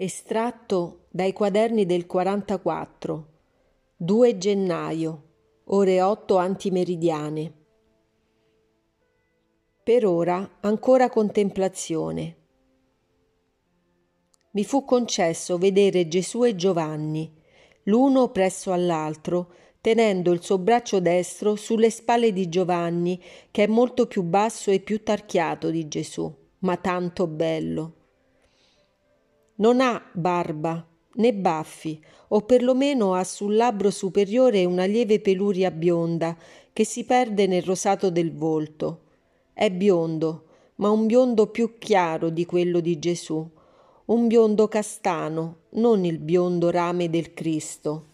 Estratto dai quaderni del 44, 2 gennaio, ore 8 antimeridiane. Per ora ancora contemplazione. Mi fu concesso vedere Gesù e Giovanni, l'uno presso all'altro, tenendo il suo braccio destro sulle spalle di Giovanni, che è molto più basso e più tarchiato di Gesù, ma tanto bello non ha barba né baffi, o perlomeno ha sul labbro superiore una lieve peluria bionda che si perde nel rosato del volto. È biondo, ma un biondo più chiaro di quello di Gesù, un biondo castano, non il biondo rame del Cristo.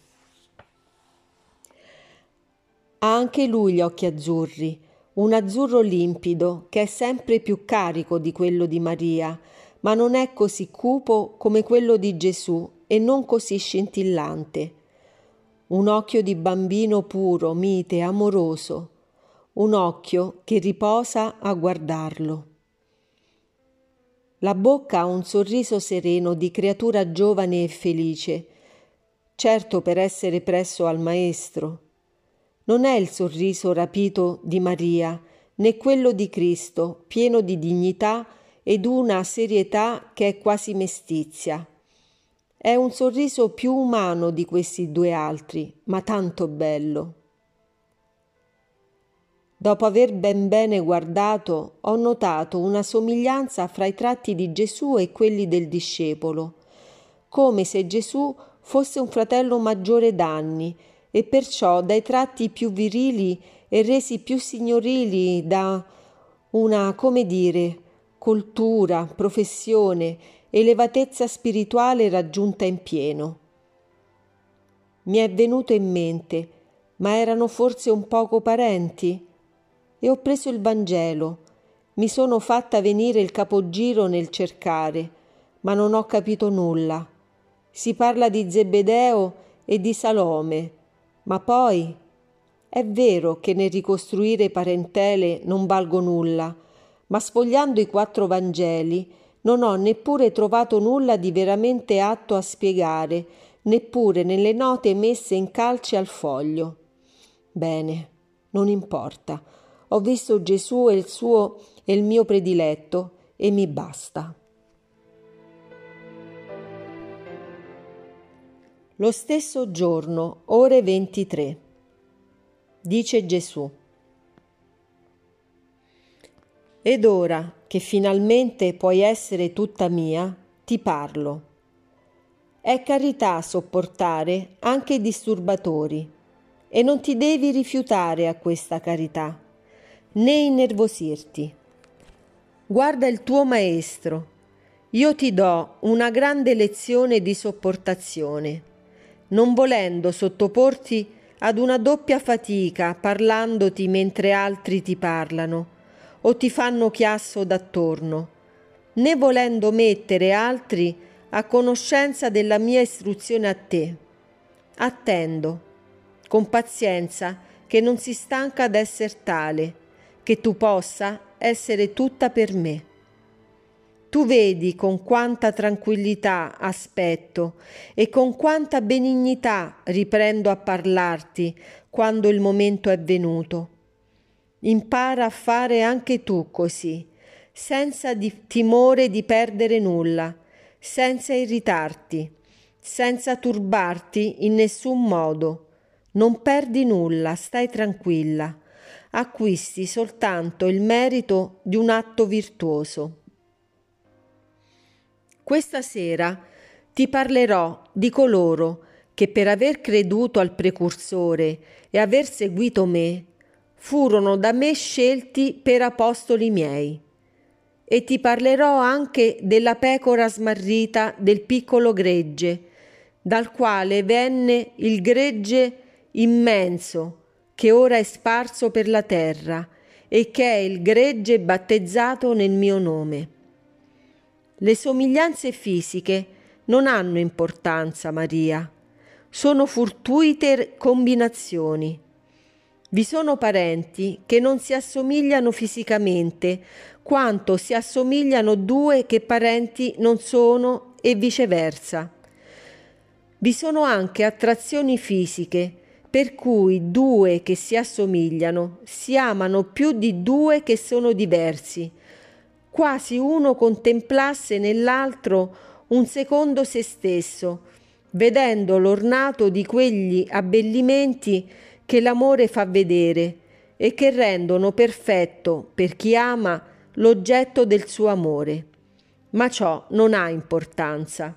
Ha anche lui gli occhi azzurri, un azzurro limpido che è sempre più carico di quello di Maria, ma non è così cupo come quello di Gesù e non così scintillante. Un occhio di bambino puro, mite, amoroso, un occhio che riposa a guardarlo. La bocca ha un sorriso sereno di creatura giovane e felice, certo per essere presso al Maestro. Non è il sorriso rapito di Maria, né quello di Cristo, pieno di dignità ed una serietà che è quasi mestizia. È un sorriso più umano di questi due altri, ma tanto bello. Dopo aver ben bene guardato, ho notato una somiglianza fra i tratti di Gesù e quelli del discepolo, come se Gesù fosse un fratello maggiore d'anni e perciò dai tratti più virili e resi più signorili da una, come dire, cultura, professione, elevatezza spirituale raggiunta in pieno. Mi è venuto in mente, ma erano forse un poco parenti? E ho preso il Vangelo, mi sono fatta venire il capogiro nel cercare, ma non ho capito nulla. Si parla di Zebedeo e di Salome, ma poi è vero che nel ricostruire parentele non valgo nulla, ma sfogliando i quattro Vangeli non ho neppure trovato nulla di veramente atto a spiegare, neppure nelle note messe in calce al foglio. Bene, non importa. Ho visto Gesù e il suo e il mio prediletto e mi basta. Lo stesso giorno, ore 23. Dice Gesù. Ed ora che finalmente puoi essere tutta mia, ti parlo. È carità sopportare anche i disturbatori e non ti devi rifiutare a questa carità, né innervosirti. Guarda il tuo maestro. Io ti do una grande lezione di sopportazione, non volendo sottoporti ad una doppia fatica parlandoti mentre altri ti parlano o ti fanno chiasso d'attorno, né volendo mettere altri a conoscenza della mia istruzione a te. Attendo, con pazienza, che non si stanca d'esser tale, che tu possa essere tutta per me. Tu vedi con quanta tranquillità aspetto e con quanta benignità riprendo a parlarti quando il momento è venuto Impara a fare anche tu così, senza di timore di perdere nulla, senza irritarti, senza turbarti in nessun modo. Non perdi nulla, stai tranquilla. Acquisti soltanto il merito di un atto virtuoso. Questa sera ti parlerò di coloro che per aver creduto al precursore e aver seguito me furono da me scelti per apostoli miei. E ti parlerò anche della pecora smarrita del piccolo gregge, dal quale venne il gregge immenso che ora è sparso per la terra e che è il gregge battezzato nel mio nome. Le somiglianze fisiche non hanno importanza, Maria, sono fortuite combinazioni vi sono parenti che non si assomigliano fisicamente, quanto si assomigliano due che parenti non sono e viceversa. Vi sono anche attrazioni fisiche, per cui due che si assomigliano si amano più di due che sono diversi, quasi uno contemplasse nell'altro un secondo se stesso, vedendo l'ornato di quegli abbellimenti che l'amore fa vedere e che rendono perfetto per chi ama l'oggetto del suo amore. Ma ciò non ha importanza.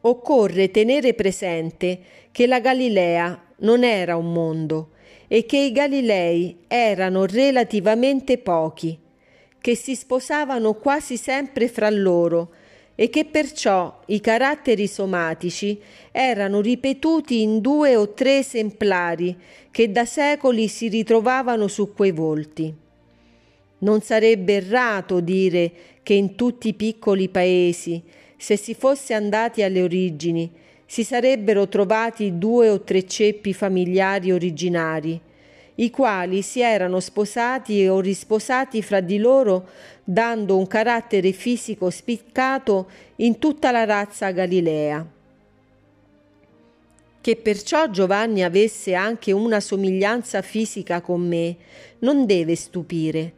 Occorre tenere presente che la Galilea non era un mondo e che i Galilei erano relativamente pochi, che si sposavano quasi sempre fra loro e che perciò i caratteri somatici erano ripetuti in due o tre esemplari che da secoli si ritrovavano su quei volti. Non sarebbe errato dire che in tutti i piccoli paesi, se si fosse andati alle origini, si sarebbero trovati due o tre ceppi familiari originari, i quali si erano sposati o risposati fra di loro, dando un carattere fisico spiccato in tutta la razza galilea. Che perciò Giovanni avesse anche una somiglianza fisica con me non deve stupire.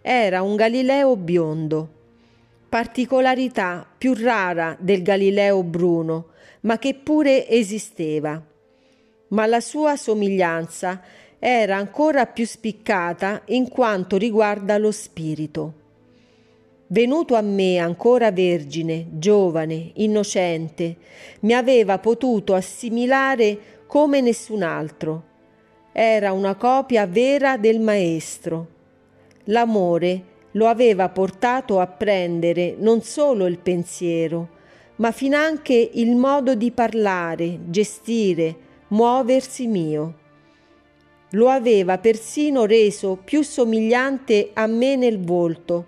Era un Galileo biondo, particolarità più rara del Galileo bruno, ma che pure esisteva. Ma la sua somiglianza era ancora più spiccata in quanto riguarda lo spirito. Venuto a me ancora vergine, giovane, innocente, mi aveva potuto assimilare come nessun altro. Era una copia vera del Maestro. L'amore lo aveva portato a prendere non solo il pensiero, ma finanche il modo di parlare, gestire, muoversi mio lo aveva persino reso più somigliante a me nel volto,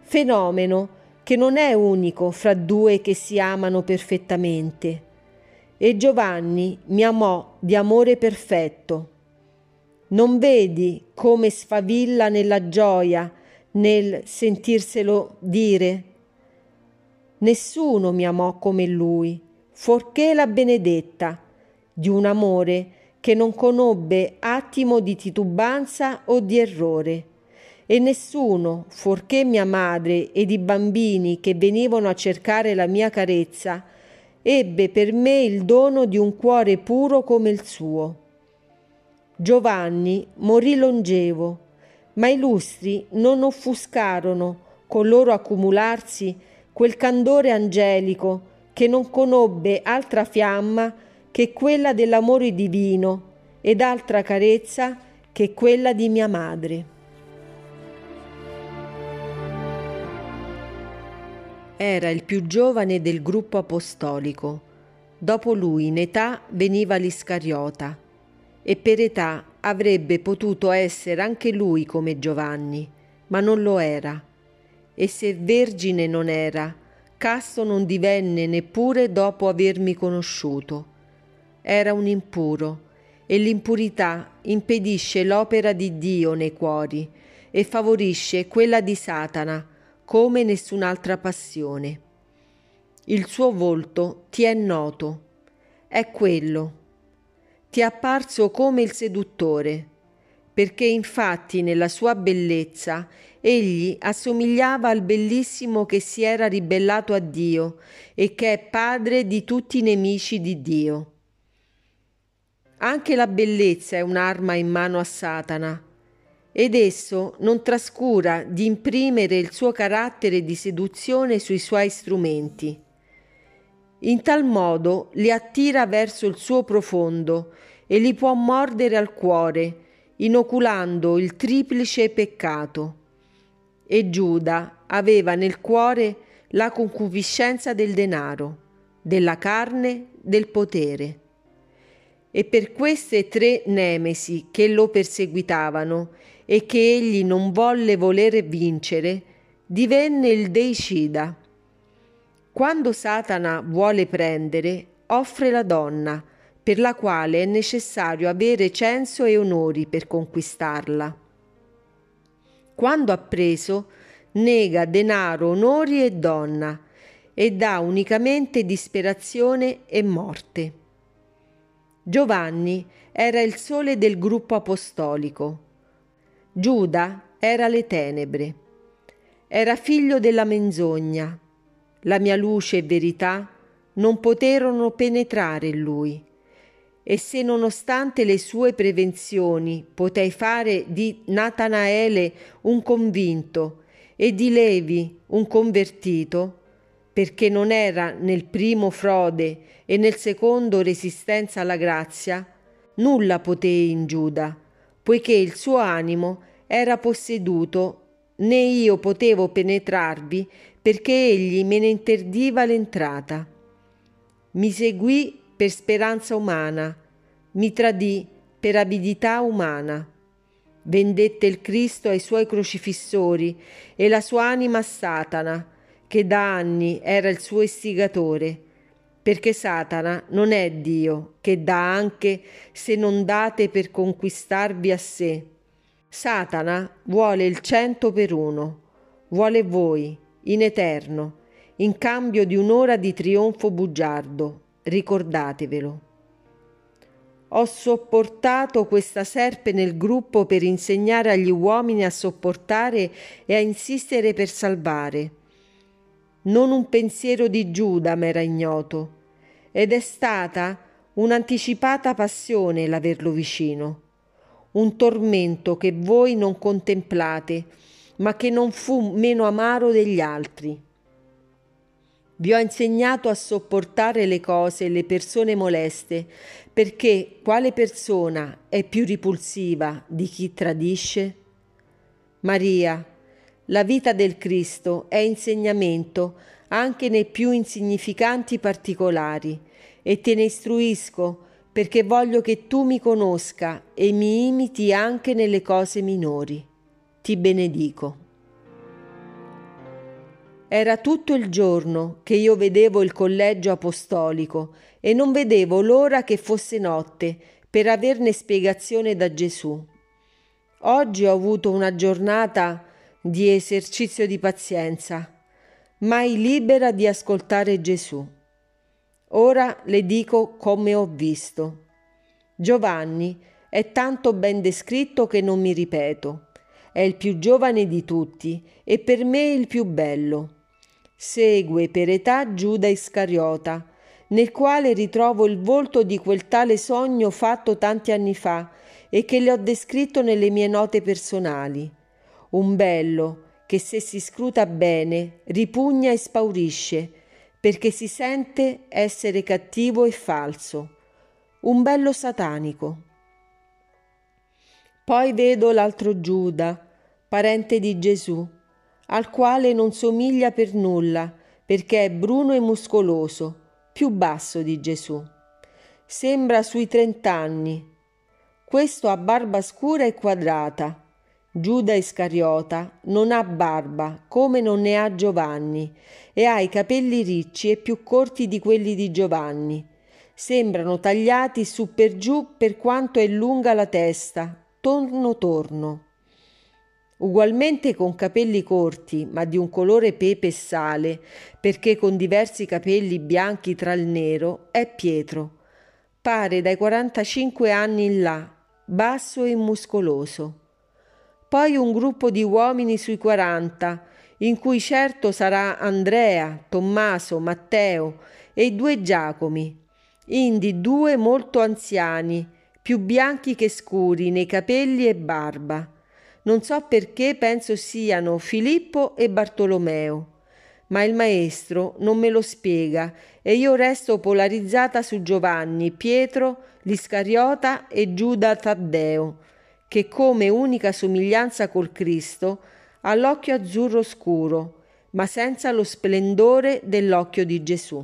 fenomeno che non è unico fra due che si amano perfettamente. E Giovanni mi amò di amore perfetto. Non vedi come sfavilla nella gioia nel sentirselo dire? Nessuno mi amò come lui, forché la benedetta, di un amore che non conobbe attimo di titubanza o di errore. E nessuno, fuorché mia madre ed i bambini che venivano a cercare la mia carezza, ebbe per me il dono di un cuore puro come il suo. Giovanni morì longevo, ma i lustri non offuscarono col loro accumularsi quel candore angelico che non conobbe altra fiamma che quella dell'amore divino ed altra carezza che quella di mia madre. Era il più giovane del gruppo apostolico. Dopo lui in età veniva l'Iscariota e per età avrebbe potuto essere anche lui come Giovanni, ma non lo era. E se vergine non era, casto non divenne neppure dopo avermi conosciuto era un impuro e l'impurità impedisce l'opera di Dio nei cuori e favorisce quella di Satana come nessun'altra passione. Il suo volto ti è noto, è quello. Ti è apparso come il seduttore, perché infatti nella sua bellezza egli assomigliava al bellissimo che si era ribellato a Dio e che è padre di tutti i nemici di Dio. Anche la bellezza è un'arma in mano a Satana, ed esso non trascura di imprimere il suo carattere di seduzione sui suoi strumenti. In tal modo li attira verso il suo profondo e li può mordere al cuore, inoculando il triplice peccato. E Giuda aveva nel cuore la concupiscenza del denaro, della carne, del potere e per queste tre nemesi che lo perseguitavano e che egli non volle volere vincere, divenne il deicida. Quando Satana vuole prendere, offre la donna, per la quale è necessario avere censo e onori per conquistarla. Quando ha preso, nega denaro, onori e donna, e dà unicamente disperazione e morte. Giovanni era il sole del gruppo apostolico. Giuda era le tenebre. Era figlio della menzogna. La mia luce e verità non poterono penetrare in lui. E se nonostante le sue prevenzioni potei fare di Natanaele un convinto e di Levi un convertito, perché non era nel primo frode e nel secondo resistenza alla grazia, nulla potei in Giuda, poiché il suo animo era posseduto, né io potevo penetrarvi, perché egli me ne interdiva l'entrata. Mi seguì per speranza umana, mi tradì per avidità umana. Vendette il Cristo ai suoi crocifissori e la sua anima a Satana, che da anni era il suo istigatore, perché Satana non è Dio, che dà anche se non date per conquistarvi a sé. Satana vuole il cento per uno, vuole voi, in eterno, in cambio di un'ora di trionfo bugiardo, ricordatevelo. Ho sopportato questa serpe nel gruppo per insegnare agli uomini a sopportare e a insistere per salvare non un pensiero di Giuda m'era ignoto, ed è stata un'anticipata passione l'averlo vicino, un tormento che voi non contemplate, ma che non fu meno amaro degli altri. Vi ho insegnato a sopportare le cose e le persone moleste, perché quale persona è più ripulsiva di chi tradisce? Maria, la vita del Cristo è insegnamento anche nei più insignificanti particolari e te ne istruisco perché voglio che tu mi conosca e mi imiti anche nelle cose minori. Ti benedico. Era tutto il giorno che io vedevo il collegio apostolico e non vedevo l'ora che fosse notte per averne spiegazione da Gesù. Oggi ho avuto una giornata di esercizio di pazienza, mai libera di ascoltare Gesù. Ora le dico come ho visto. Giovanni è tanto ben descritto che non mi ripeto. È il più giovane di tutti e per me il più bello. Segue per età Giuda Iscariota, nel quale ritrovo il volto di quel tale sogno fatto tanti anni fa e che le ho descritto nelle mie note personali un bello che se si scruta bene ripugna e spaurisce, perché si sente essere cattivo e falso, un bello satanico. Poi vedo l'altro Giuda, parente di Gesù, al quale non somiglia per nulla, perché è bruno e muscoloso, più basso di Gesù. Sembra sui trent'anni. Questo ha barba scura e quadrata, Giuda Iscariota non ha barba come non ne ha Giovanni e ha i capelli ricci e più corti di quelli di Giovanni. Sembrano tagliati su per giù per quanto è lunga la testa, torno torno. Ugualmente con capelli corti, ma di un colore pepe e sale, perché con diversi capelli bianchi tra il nero, è Pietro. Pare dai 45 anni in là, basso e muscoloso poi un gruppo di uomini sui quaranta, in cui certo sarà Andrea, Tommaso, Matteo e i due Giacomi, indi due molto anziani, più bianchi che scuri nei capelli e barba. Non so perché penso siano Filippo e Bartolomeo, ma il maestro non me lo spiega e io resto polarizzata su Giovanni, Pietro, l'Iscariota e Giuda Taddeo che come unica somiglianza col Cristo ha l'occhio azzurro scuro, ma senza lo splendore dell'occhio di Gesù.